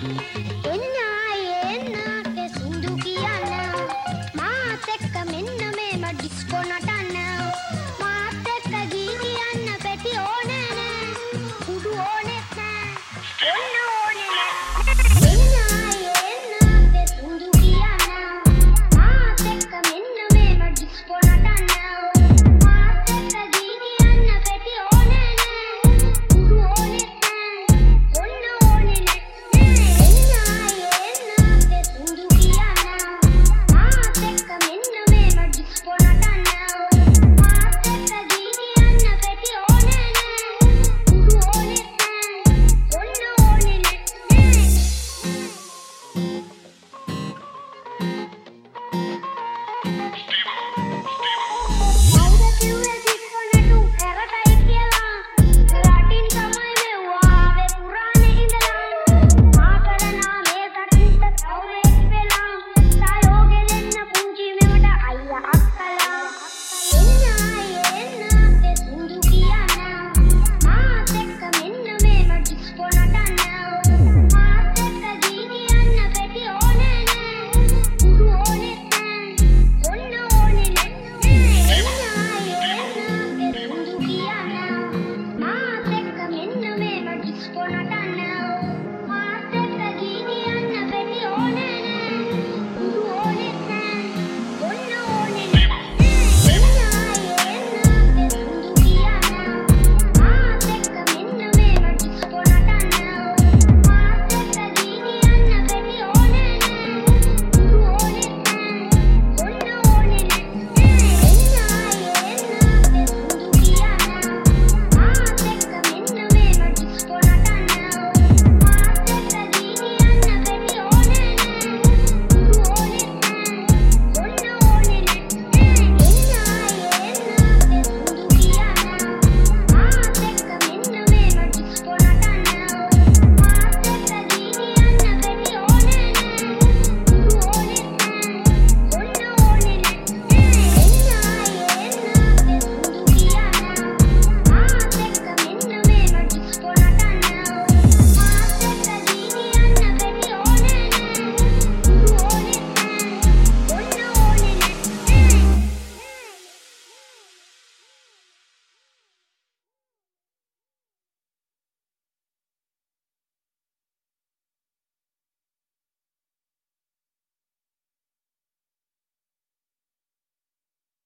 Bye.